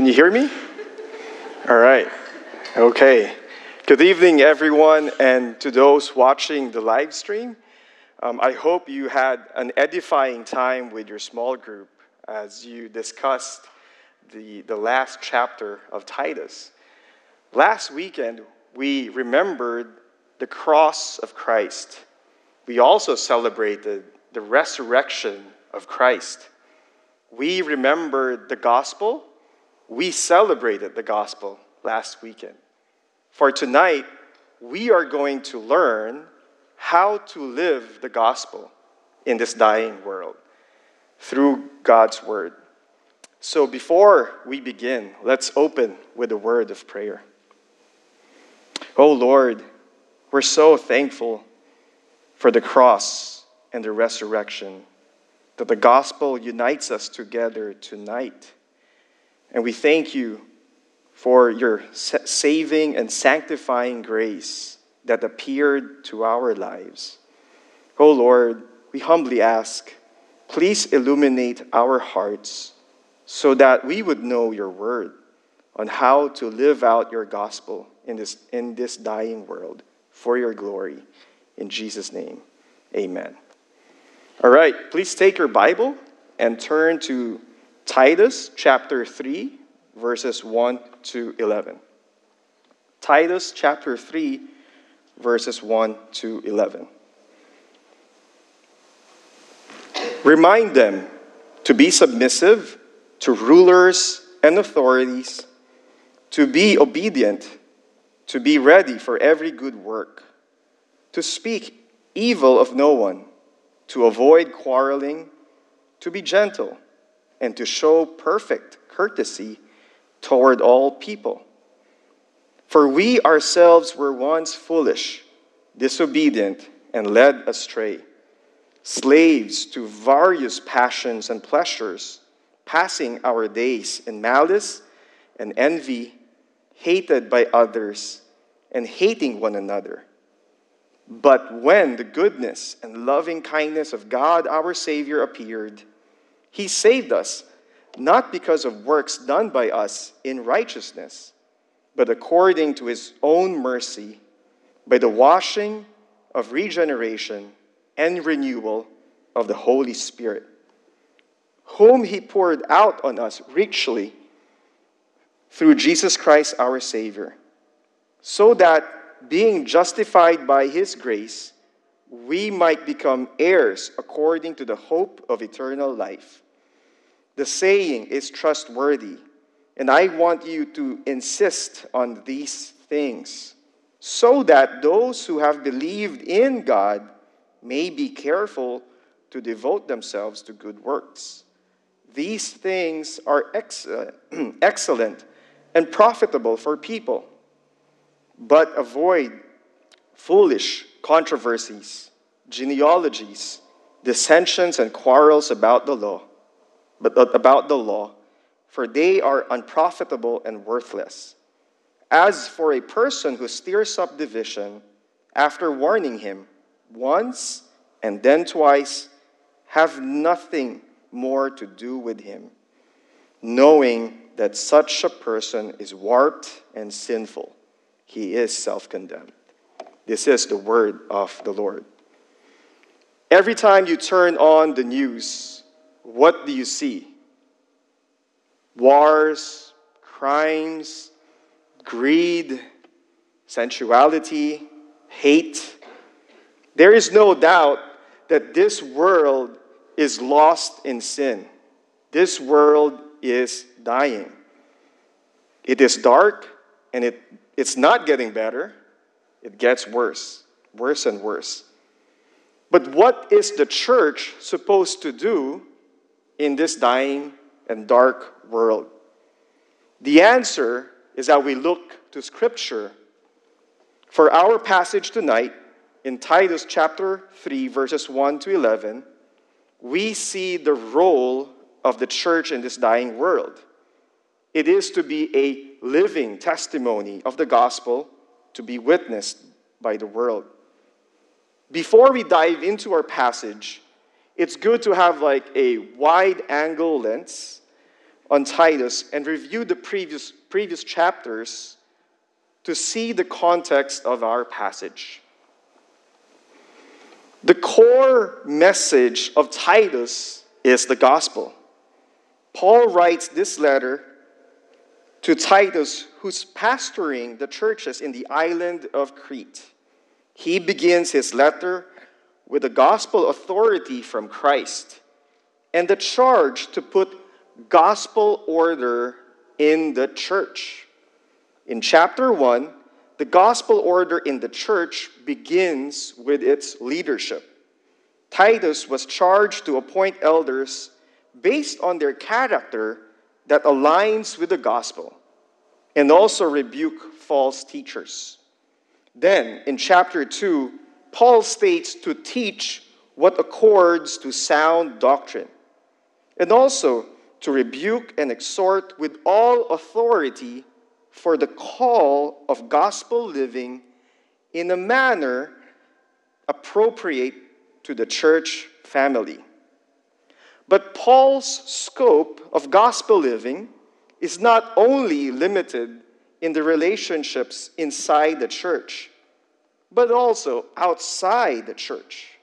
Can you hear me? All right. Okay. Good evening, everyone, and to those watching the live stream. Um, I hope you had an edifying time with your small group as you discussed the, the last chapter of Titus. Last weekend, we remembered the cross of Christ. We also celebrated the resurrection of Christ. We remembered the gospel. We celebrated the gospel last weekend. For tonight, we are going to learn how to live the gospel in this dying world through God's word. So before we begin, let's open with a word of prayer. Oh Lord, we're so thankful for the cross and the resurrection, that the gospel unites us together tonight. And we thank you for your saving and sanctifying grace that appeared to our lives. Oh Lord, we humbly ask, please illuminate our hearts so that we would know your word on how to live out your gospel in this, in this dying world for your glory. In Jesus' name, amen. All right, please take your Bible and turn to Titus chapter 3 verses 1 to 11. Titus chapter 3, verses 1 to 11. Remind them to be submissive to rulers and authorities, to be obedient, to be ready for every good work, to speak evil of no one, to avoid quarreling, to be gentle, and to show perfect courtesy toward all people. For we ourselves were once foolish, disobedient, and led astray, slaves to various passions and pleasures, passing our days in malice and envy, hated by others, and hating one another. But when the goodness and loving kindness of God our Savior appeared, He saved us not because of works done by us in righteousness, but according to his own mercy, by the washing of regeneration and renewal of the Holy Spirit, whom he poured out on us richly through Jesus Christ our Savior, so that being justified by his grace, we might become heirs according to the hope of eternal life. The saying is trustworthy, and I want you to insist on these things so that those who have believed in God may be careful to devote themselves to good works. These things are uh, excellent and profitable for people, but avoid foolish controversies, genealogies, dissensions, and quarrels about the law but about the law, for they are unprofitable and worthless. As for a person who stirs up division, after warning him once and then twice, have nothing more to do with him, knowing that such a person is warped and sinful. He is self condemned. This is the word of the Lord. Every time you turn on the news, what do you see? Wars, crimes, greed, sensuality, hate. There is no doubt that this world is lost in sin. This world is dying. It is dark and it, it's not getting better, it gets worse, worse and worse. But what is the church supposed to do in this dying and dark world? The answer is that we look to Scripture. For our passage tonight, in Titus chapter 3, verses 1 to 11, we see the role of the church in this dying world. It is to be a living testimony of the gospel to be witnessed by the world. Before we dive into our passage, it's good to have like a wide angle lens on Titus and review the previous, previous chapters to see the context of our passage. The core message of Titus is the gospel. Paul writes this letter to Titus, who's pastoring the churches in the island of Crete. He begins his letter with the gospel authority from Christ and the charge to put gospel order in the church. In chapter 1, the gospel order in the church begins with its leadership. Titus was charged to appoint elders based on their character that aligns with the gospel and also rebuke false teachers. Then, in chapter 2, Paul states to teach what accords to sound doctrine and also to rebuke and exhort with all authority for the call of gospel living in a manner appropriate to the church family. But Paul's scope of gospel living is not only limited in the relationships inside the church, but also outside the church.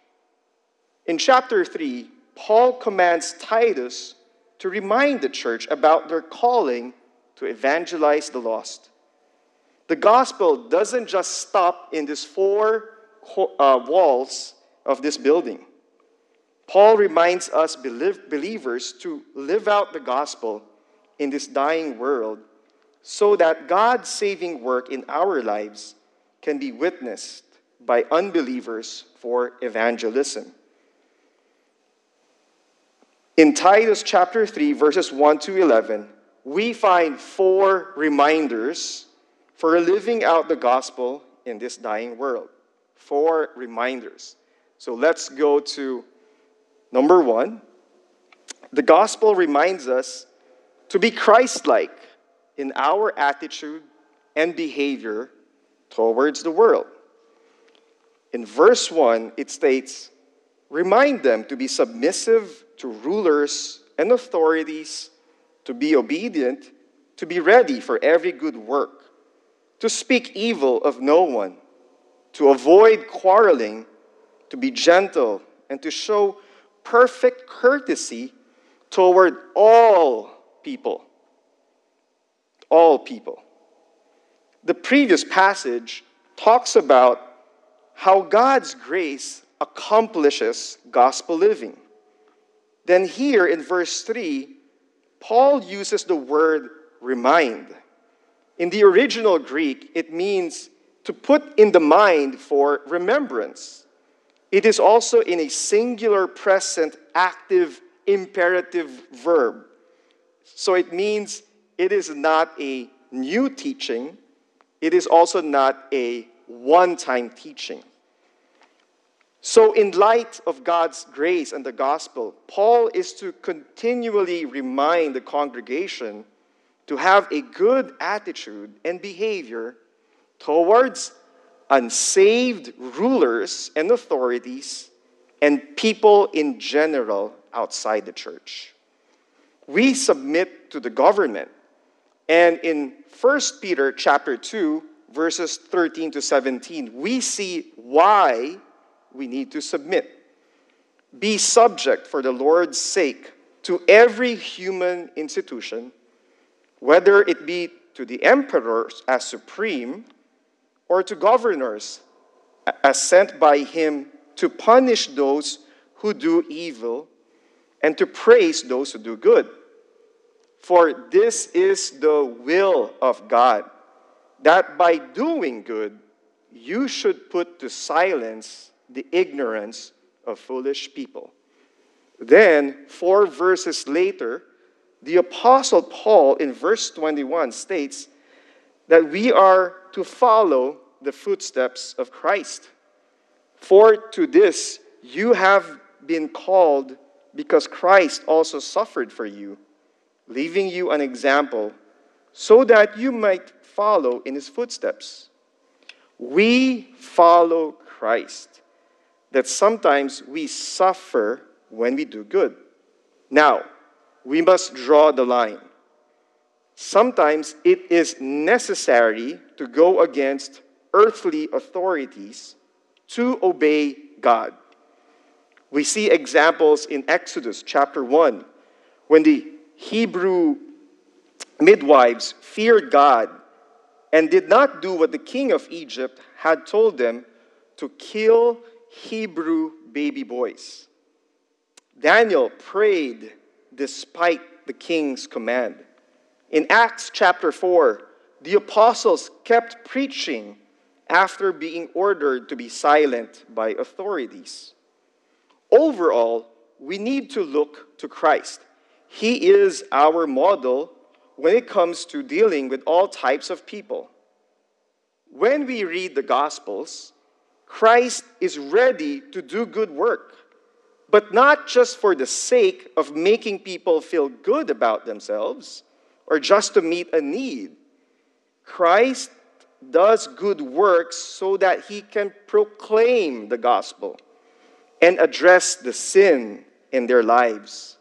In chapter 3, Paul commands Titus to remind the church about their calling to evangelize the lost. The gospel doesn't just stop in these four uh, walls of this building. Paul reminds us believers to live out the gospel in this dying world so that God's saving work in our lives can be witnessed by unbelievers for evangelism. In Titus chapter 3, verses 1 to 11, we find four reminders for living out the gospel in this dying world. Four reminders. So let's go to number one. The gospel reminds us to be Christ like in our attitude and behavior towards the world. In verse 1, it states, Remind them to be submissive to rulers and authorities, to be obedient, to be ready for every good work, to speak evil of no one, to avoid quarreling, to be gentle, and to show perfect courtesy toward all people. All people. The previous passage talks about how God's grace accomplishes gospel living. Then, here in verse 3, Paul uses the word remind. In the original Greek, it means to put in the mind for remembrance. It is also in a singular present active imperative verb. So it means it is not a new teaching, it is also not a one time teaching. So, in light of God's grace and the gospel, Paul is to continually remind the congregation to have a good attitude and behavior towards unsaved rulers and authorities and people in general outside the church we submit to the government. And in 1 Peter chapter 2, verses 13 to 17, we see why we need to submit. Be subject for the Lord's sake to every human institution, whether it be to the emperors as supreme or to governors as sent by him to punish those who do evil and to praise those who do good. For this is the will of God, that by doing good, you should put to silence the ignorance of foolish people. Then, four verses later, the Apostle Paul in verse 21 states that we are to follow the footsteps of Christ. For to this you have been called because Christ also suffered for you, leaving you an example so that you might follow in his footsteps. We follow Christ, that sometimes we suffer when we do good. Now, we must draw the line. Sometimes it is necessary to go against earthly authorities to obey God. We see examples in Exodus chapter 1 when the Hebrew midwives feared God and did not do what the king of Egypt had told them to kill Hebrew baby boys. Daniel prayed despite the king's command. In Acts chapter 4, the apostles kept preaching after being ordered to be silent by authorities. Overall, we need to look to Christ. He is our model when it comes to dealing with all types of people. When we read the Gospels, Christ is ready to do good work, but not just for the sake of making people feel good about themselves or just to meet a need. Christ does good works so that he can proclaim the gospel and address the sin in their lives.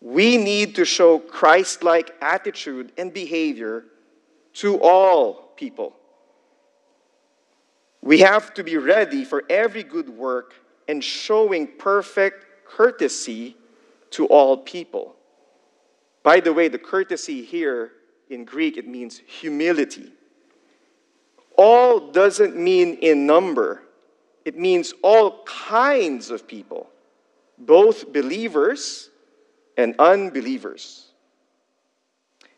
We need to show Christ like attitude and behavior to all people. We have to be ready for every good work and showing perfect courtesy to all people. By the way, the courtesy here in Greek, it means humility. All doesn't mean in number, it means all kinds of people, both believers and unbelievers.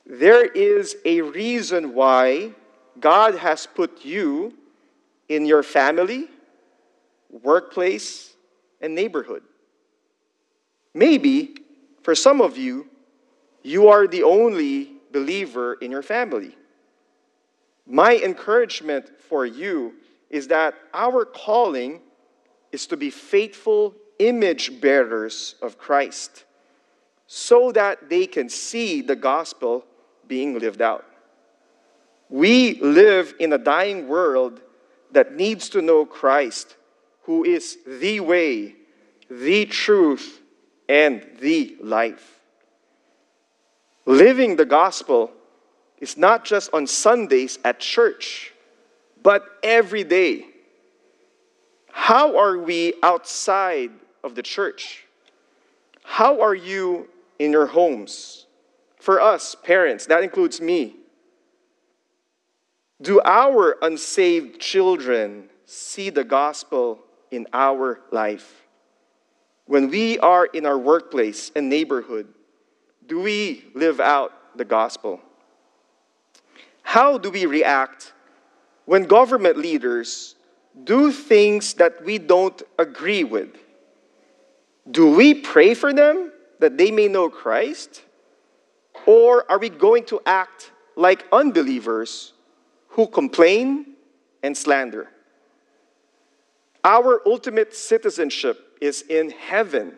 There is a reason why God has put you in your family, workplace, and neighborhood. Maybe for some of you, you are the only believer in your family. My encouragement for you is that our calling is to be faithful image bearers of Christ so that they can see the gospel being lived out. We live in a dying world that needs to know Christ, who is the way, the truth, and the life. Living the gospel is not just on Sundays at church, but every day. How are we outside of the church? How are you in your homes? For us, parents, that includes me. Do our unsaved children see the gospel in our life? When we are in our workplace and neighborhood, do we live out the gospel? How do we react when government leaders do things that we don't agree with? Do we pray for them that they may know Christ? Or are we going to act like unbelievers who complain and slander? Our ultimate citizenship is in heaven.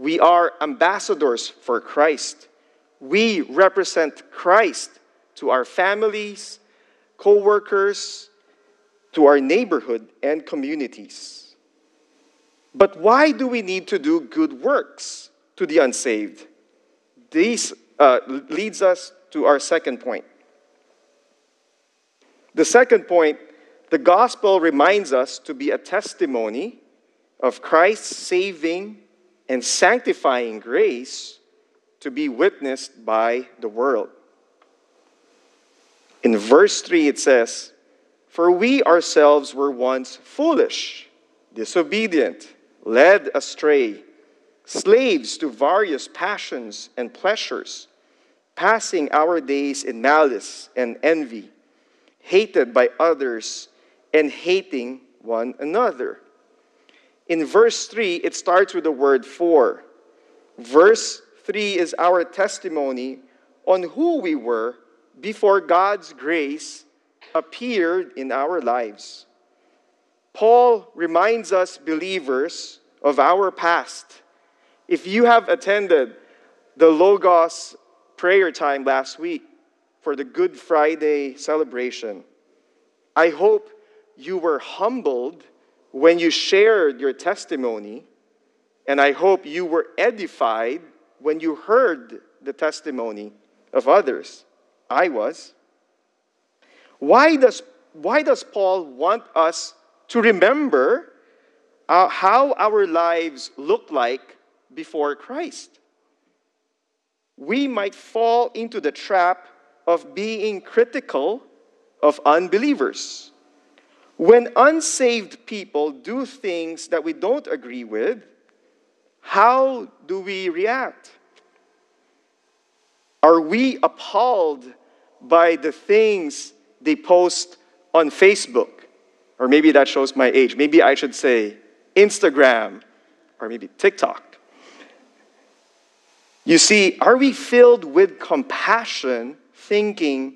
We are ambassadors for Christ. We represent Christ to our families, co workers, to our neighborhood and communities. But why do we need to do good works to the unsaved? This uh, leads us to our second point. The second point the gospel reminds us to be a testimony of Christ's saving and sanctifying grace to be witnessed by the world. In verse 3, it says, For we ourselves were once foolish, disobedient, led astray, slaves to various passions and pleasures, passing our days in malice and envy, hated by others, and hating one another. In verse 3, it starts with the word for. Verse 3 is our testimony on who we were before God's grace appeared in our lives. Paul reminds us believers of our past. If you have attended the Logos prayer time last week for the Good Friday celebration, I hope you were humbled when you shared your testimony, and I hope you were edified when you heard the testimony of others. I was. Why does, why does Paul want us to remember uh, how our lives look like before Christ? We might fall into the trap of being critical of unbelievers. When unsaved people do things that we don't agree with, how do we react? Are we appalled by the things they post on Facebook? Or maybe that shows my age. Maybe I should say Instagram or maybe TikTok. You see, are we filled with compassion, thinking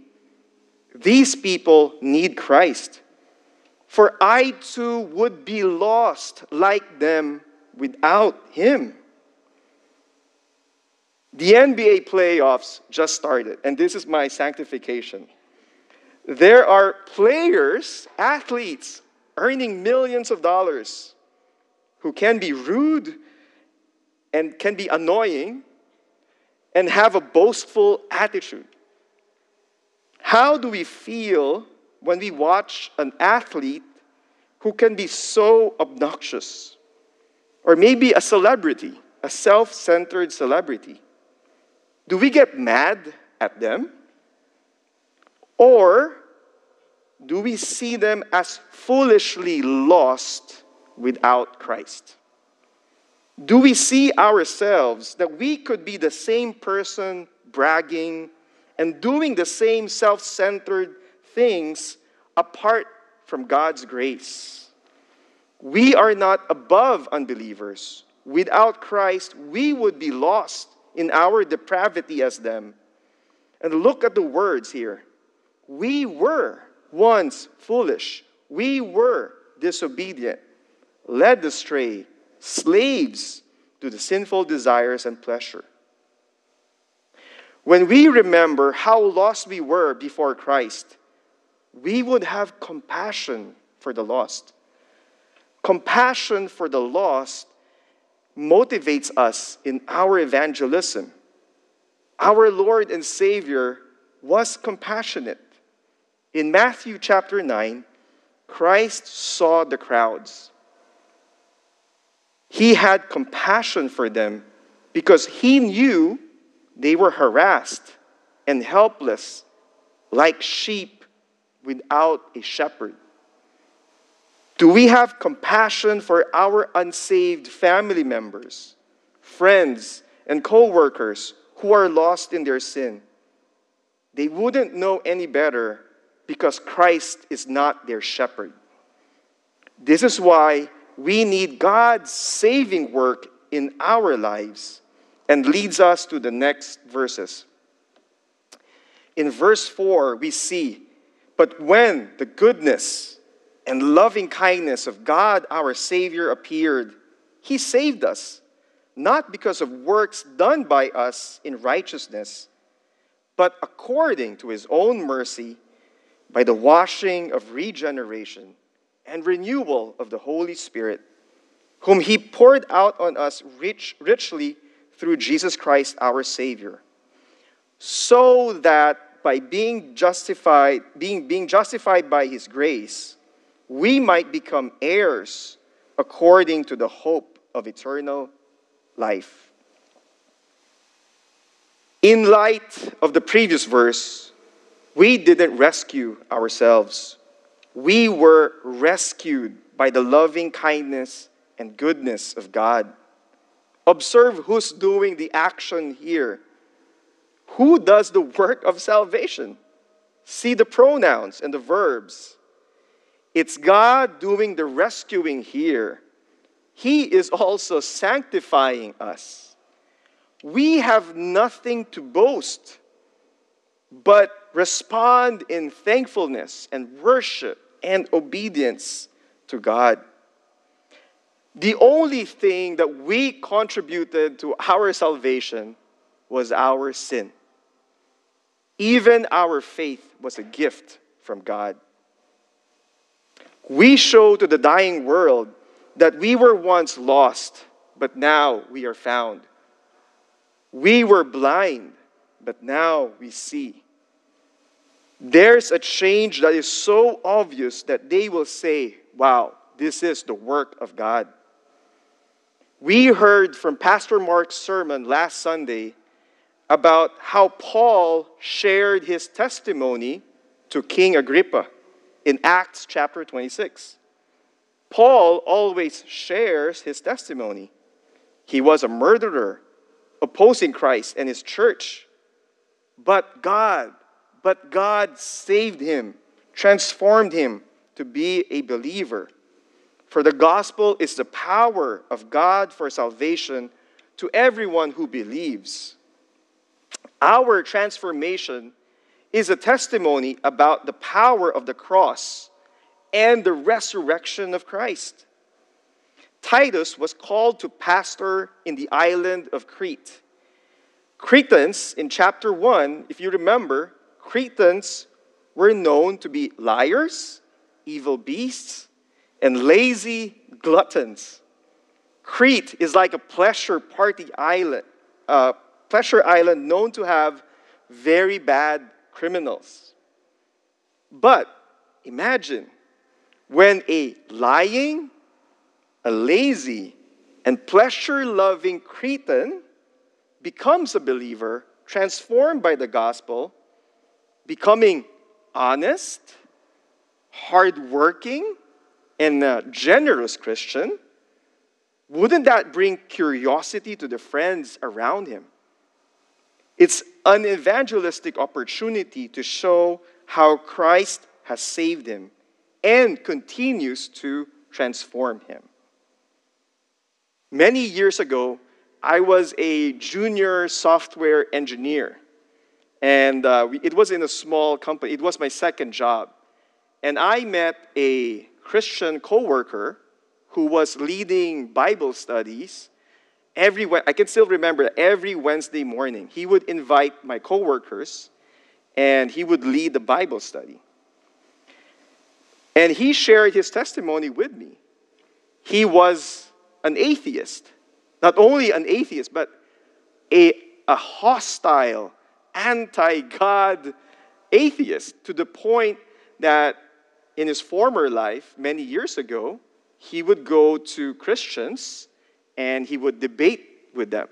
these people need Christ? For I too would be lost like them without Him. The NBA playoffs just started, and this is my sanctification. There are players, athletes, earning millions of dollars who can be rude and can be annoying and have a boastful attitude. How do we feel when we watch an athlete who can be so obnoxious? Or maybe a celebrity, a self centered celebrity. Do we get mad at them? Or do we see them as foolishly lost without Christ? Do we see ourselves that we could be the same person bragging and doing the same self centered things apart from God's grace? We are not above unbelievers. Without Christ, we would be lost in our depravity as them. And look at the words here. We were once foolish, we were disobedient, led astray, slaves to the sinful desires and pleasure. When we remember how lost we were before Christ, we would have compassion for the lost. Compassion for the lost motivates us in our evangelism. Our Lord and Savior was compassionate. In Matthew chapter 9, Christ saw the crowds. He had compassion for them because he knew they were harassed and helpless like sheep without a shepherd. Do we have compassion for our unsaved family members, friends, and co workers who are lost in their sin? They wouldn't know any better because Christ is not their shepherd. This is why we need God's saving work in our lives and leads us to the next verses. In verse 4, we see, But when the goodness and loving kindness of God our Savior appeared, He saved us, not because of works done by us in righteousness, but according to His own mercy by the washing of regeneration and renewal of the Holy Spirit, whom He poured out on us rich, richly through Jesus Christ our Savior, so that by being justified, being, being justified by His grace, we might become heirs according to the hope of eternal life. In light of the previous verse, we didn't rescue ourselves. We were rescued by the loving kindness and goodness of God. Observe who's doing the action here. Who does the work of salvation? See the pronouns and the verbs. It's God doing the rescuing here. He is also sanctifying us. We have nothing to boast, but respond in thankfulness and worship and obedience to God. The only thing that we contributed to our salvation was our sin. Even our faith was a gift from God. We show to the dying world that we were once lost, but now we are found. We were blind, but now we see. There's a change that is so obvious that they will say, Wow, this is the work of God. We heard from Pastor Mark's sermon last Sunday about how Paul shared his testimony to King Agrippa in Acts chapter 26. Paul always shares his testimony. He was a murderer, opposing Christ and his church. But God, but God saved him, transformed him to be a believer. For the gospel is the power of God for salvation to everyone who believes. Our transformation is a testimony about the power of the cross and the resurrection of Christ. Titus was called to pastor in the island of Crete. Cretans, in chapter 1, if you remember, Cretans were known to be liars, evil beasts, and lazy gluttons. Crete is like a pleasure party island, uh, pleasure island known to have very bad criminals. But imagine when a lying, a lazy, and pleasure loving Cretan becomes a believer, transformed by the gospel, becoming honest, hardworking, and a generous Christian, wouldn't that bring curiosity to the friends around him? It's an evangelistic opportunity to show how Christ has saved him and continues to transform him. Many years ago, I was a junior software engineer. And uh, it was in a small company. It was my second job. And I met a Christian coworker who was leading Bible studies every I can still remember every Wednesday morning he would invite my coworkers and he would lead the Bible study. And he shared his testimony with me. He was an atheist. Not only an atheist, but a, a hostile, anti God atheist to the point that in his former life, many years ago, he would go to Christians and he would debate with them.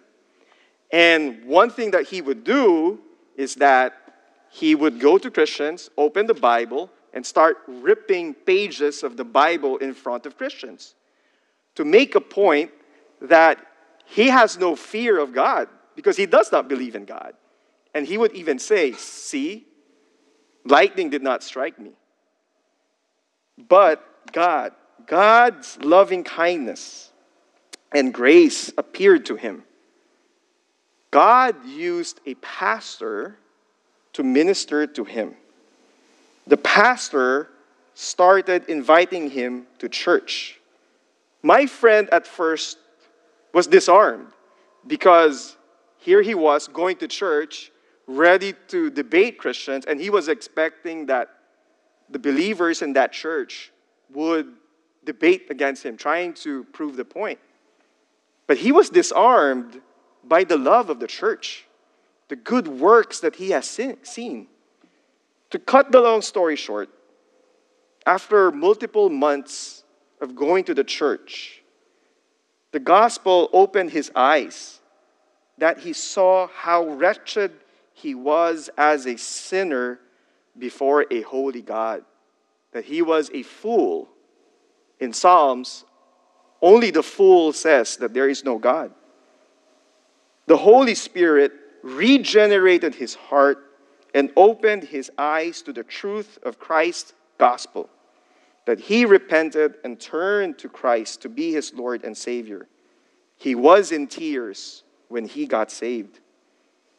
And one thing that he would do is that he would go to Christians, open the Bible, and start ripping pages of the Bible in front of Christians to make a point that he has no fear of God because he does not believe in God. And he would even say, See, lightning did not strike me. But God, God's loving kindness and grace appeared to him. God used a pastor to minister to him. The pastor started inviting him to church. My friend at first was disarmed because here he was going to church, ready to debate Christians, and he was expecting that the believers in that church would debate against him, trying to prove the point. But he was disarmed by the love of the church, the good works that he has seen. To cut the long story short, after multiple months of going to the church, the gospel opened his eyes that he saw how wretched he was as a sinner before a holy God, that he was a fool. In Psalms, only the fool says that there is no God. The Holy Spirit regenerated his heart and opened his eyes to the truth of Christ's gospel, that he repented and turned to Christ to be his Lord and Savior. He was in tears when he got saved.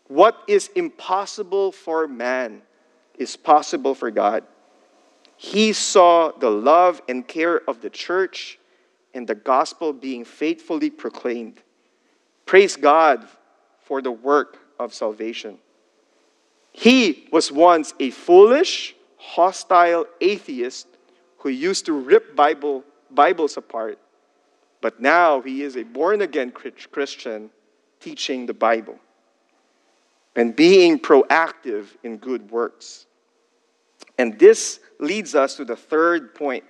What is impossible for man is possible for God. He saw the love and care of the church and the gospel being faithfully proclaimed. Praise God for the work of salvation. He was once a foolish, hostile atheist who used to rip Bible, Bibles apart, but now he is a born again Christian teaching the Bible. and being proactive in good works. And this leads us to the third point.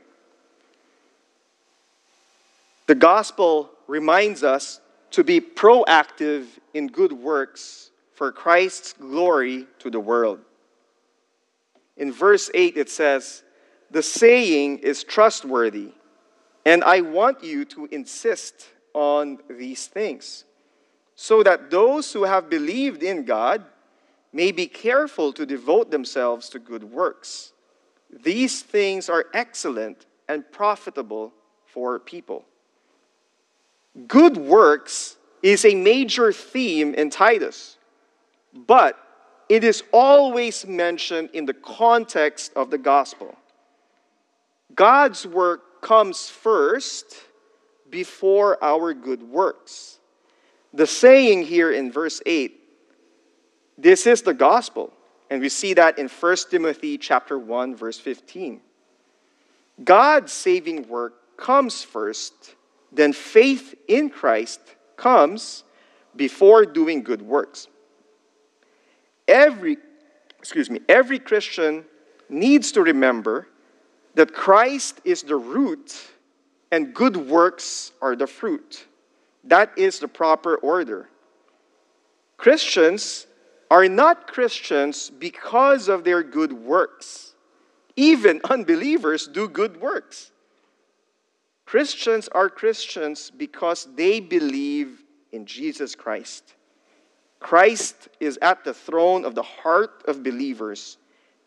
The gospel reminds us to be proactive in good works for Christ's glory to the world. In verse 8, it says, The saying is trustworthy, and I want you to insist on these things, so that those who have believed in God may be careful to devote themselves to good works. These things are excellent and profitable for people. Good works is a major theme in Titus, but it is always mentioned in the context of the gospel. God's work comes first before our good works. The saying here in verse 8, this is the gospel. And we see that in 1 Timothy chapter 1 verse 15. God's saving work comes first, then faith in Christ comes before doing good works. Every excuse me, every Christian needs to remember that Christ is the root and good works are the fruit. That is the proper order. Christians are not Christians because of their good works. Even unbelievers do good works. Christians are Christians because they believe in Jesus Christ. Christ is at the throne of the heart of believers,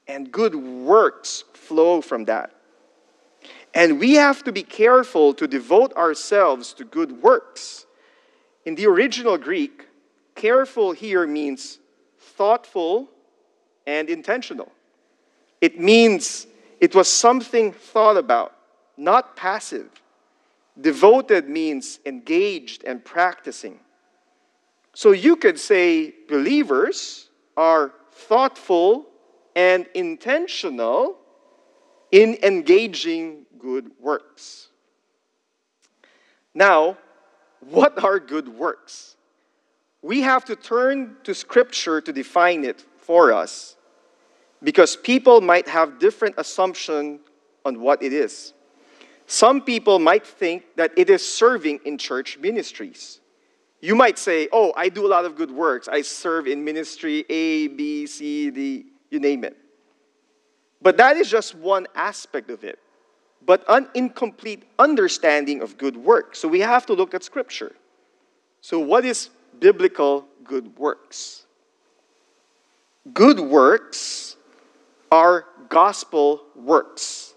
and good works flow from that. And we have to be careful to devote ourselves to good works. In the original Greek, careful here means thoughtful and intentional. It means it was something thought about, not passive. Devoted means engaged and practicing. So you could say believers are thoughtful and intentional in engaging good works. Now, what are good works? We have to turn to Scripture to define it for us because people might have different assumption on what it is. Some people might think that it is serving in church ministries. You might say, Oh, I do a lot of good works. I serve in ministry A, B, C, D, you name it. But that is just one aspect of it, but an incomplete understanding of good works. So we have to look at Scripture. So, what is biblical good works? Good works are gospel works.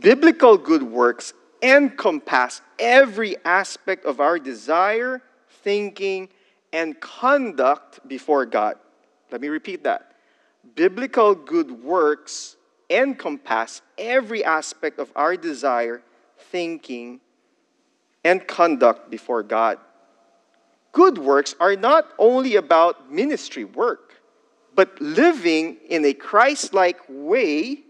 Biblical good works encompass every aspect of our desire, thinking, and conduct before God. Let me repeat that. Biblical good works encompass every aspect of our desire, thinking, and conduct before God. Good works are not only about ministry work, but living in a Christ like way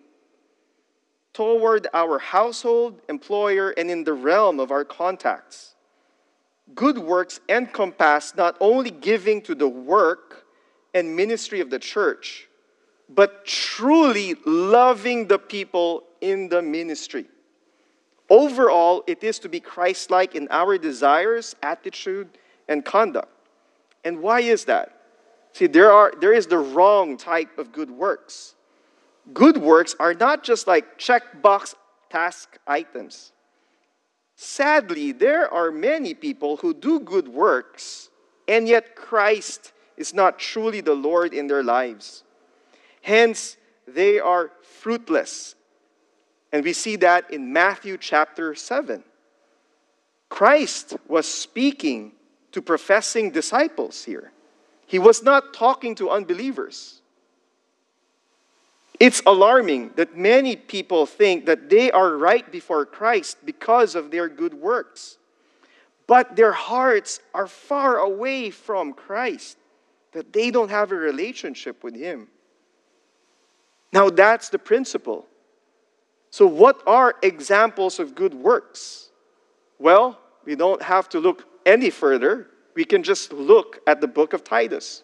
toward our household, employer, and in the realm of our contacts. Good works encompass not only giving to the work and ministry of the church, but truly loving the people in the ministry. Overall, it is to be Christ like in our desires, attitude, and conduct. And why is that? See, there, are, there is the wrong type of good works. Good works are not just like checkbox task items. Sadly, there are many people who do good works, and yet Christ is not truly the Lord in their lives. Hence, they are fruitless. And we see that in Matthew chapter 7. Christ was speaking to professing disciples here. He was not talking to unbelievers. It's alarming that many people think that they are right before Christ because of their good works, but their hearts are far away from Christ, that they don't have a relationship with Him. Now, that's the principle. So, what are examples of good works? Well, we don't have to look any further. We can just look at the book of Titus.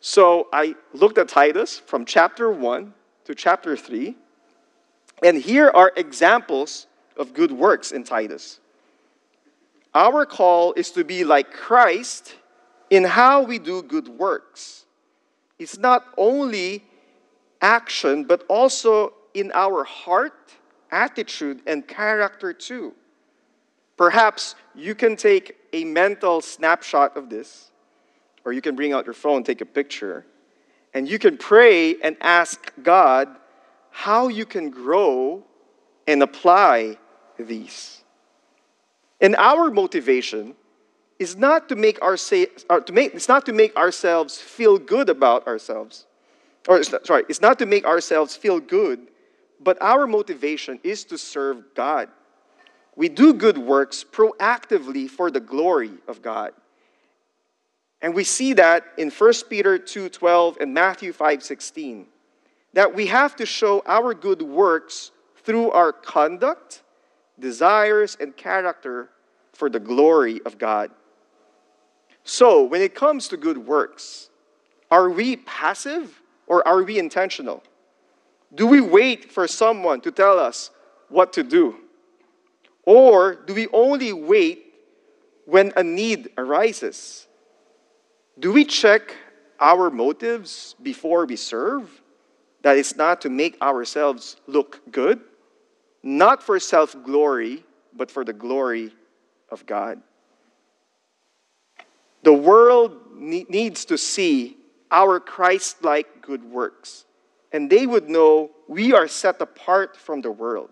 So I looked at Titus from chapter 1 to chapter 3, and here are examples of good works in Titus. Our call is to be like Christ in how we do good works. It's not only action, but also in our heart, attitude, and character too. Perhaps you can take a mental snapshot of this, or you can bring out your phone, take a picture, and you can pray and ask God how you can grow and apply these. And our motivation is not to make, our say, uh, to make, it's not to make ourselves feel good about ourselves. Or, sorry, it's not to make ourselves feel good, but our motivation is to serve God. We do good works proactively for the glory of God. And we see that in 1 Peter 2:12 and Matthew 5:16 that we have to show our good works through our conduct, desires and character for the glory of God. So, when it comes to good works, are we passive or are we intentional? Do we wait for someone to tell us what to do? Or do we only wait when a need arises? Do we check our motives before we serve? That is not to make ourselves look good, not for self glory, but for the glory of God. The world needs to see our Christ like good works, and they would know we are set apart from the world.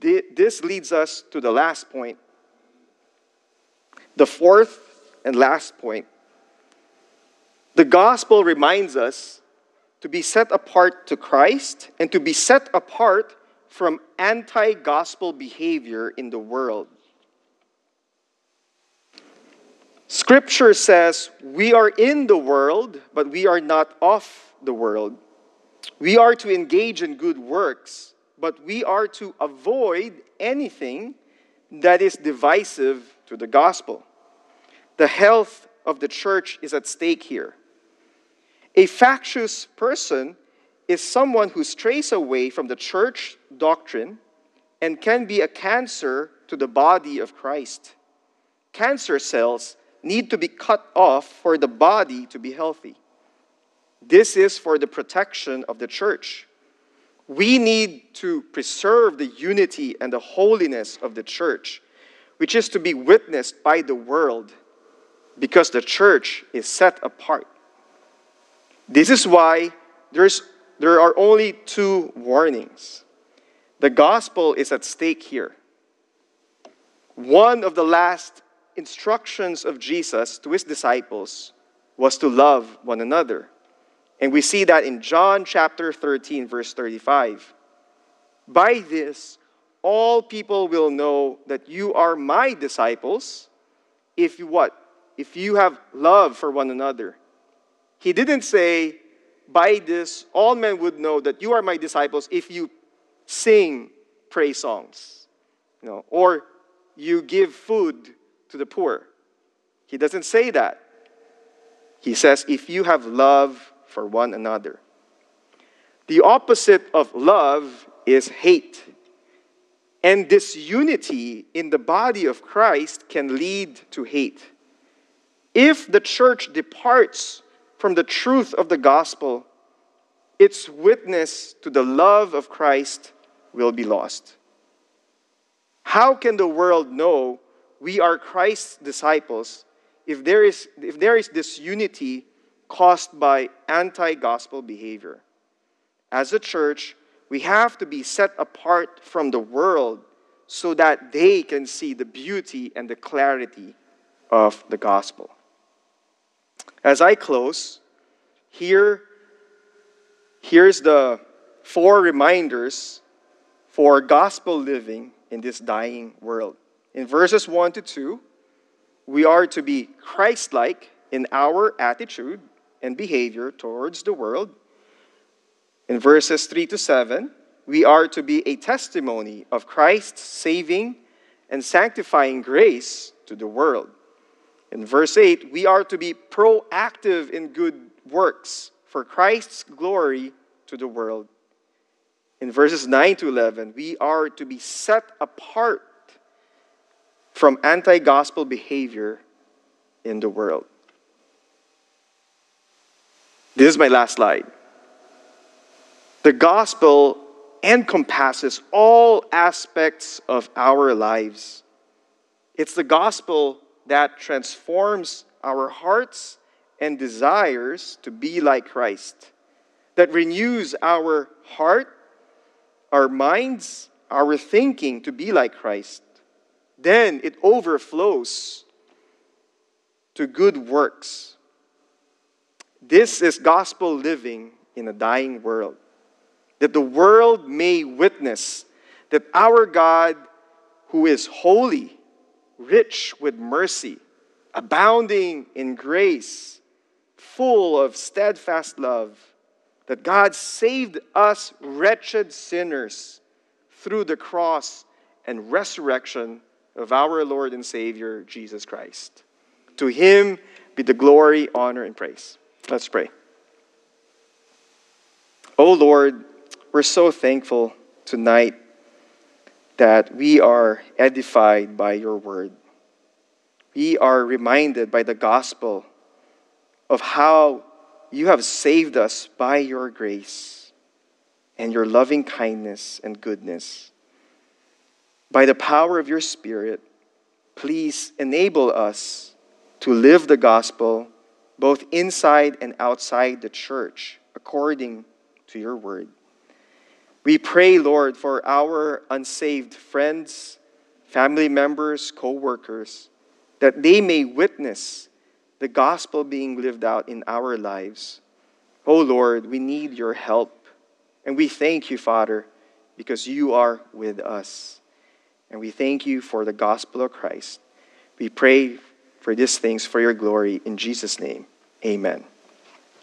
This leads us to the last point. The fourth and last point. The gospel reminds us to be set apart to Christ and to be set apart from anti gospel behavior in the world. Scripture says we are in the world, but we are not of the world. We are to engage in good works, but we are to avoid anything that is divisive to the gospel. The health of the church is at stake here. A factious person is someone who strays away from the church doctrine and can be a cancer to the body of Christ. Cancer cells need to be cut off for the body to be healthy. This is for the protection of the church. We need to preserve the unity and the holiness of the church, which is to be witnessed by the world because the church is set apart. This is why there's, there are only two warnings. The gospel is at stake here. One of the last instructions of Jesus to his disciples was to love one another. And we see that in John chapter 13, verse 35. By this, all people will know that you are my disciples if you what? If you have love for one another. He didn't say, by this, all men would know that you are my disciples if you sing praise songs, you know, or you give food to the poor. He doesn't say that. He says, if you have love for one another. The opposite of love is hate. And disunity in the body of Christ can lead to hate. If the church departs from the truth of the gospel, its witness to the love of Christ will be lost. How can the world know we are Christ's disciples if there is, if there is disunity caused by anti gospel behavior. As a church, we have to be set apart from the world so that they can see the beauty and the clarity of the gospel. As I close, here, here's the four reminders for gospel living in this dying world. In verses 1 to 2, we are to be Christ like in our attitude and behavior towards the world. In verses 3 to 7, we are to be a testimony of Christ's saving and sanctifying grace to the world. In verse 8, we are to be proactive in good works for Christ's glory to the world. In verses 9 to 11, we are to be set apart from anti gospel behavior in the world. This is my last slide. The gospel encompasses all aspects of our lives. It's the gospel that transforms our hearts and desires to be like Christ, that renews our heart, our minds, our thinking to be like Christ. Then it overflows to good works. This is gospel living in a dying world, that the world may witness that our God, who is holy, rich with mercy, abounding in grace, full of steadfast love, that God saved us wretched sinners through the cross and resurrection of our Lord and Savior, Jesus Christ. To him be the glory, honor, and praise. Let's pray. Oh Lord, we're so thankful tonight that we are edified by your word. We are reminded by the gospel of how you have saved us by your grace and your loving kindness and goodness. By the power of your Spirit, please enable us to live the gospel both inside and outside the church according to your word. We pray, Lord, for our unsaved friends, family members, co workers, that they may witness the gospel being lived out in our lives. Oh Lord, we need your help. And we thank you, Father, because you are with us. And we thank you for the gospel of Christ. We pray for these things for your glory. In Jesus' name, amen.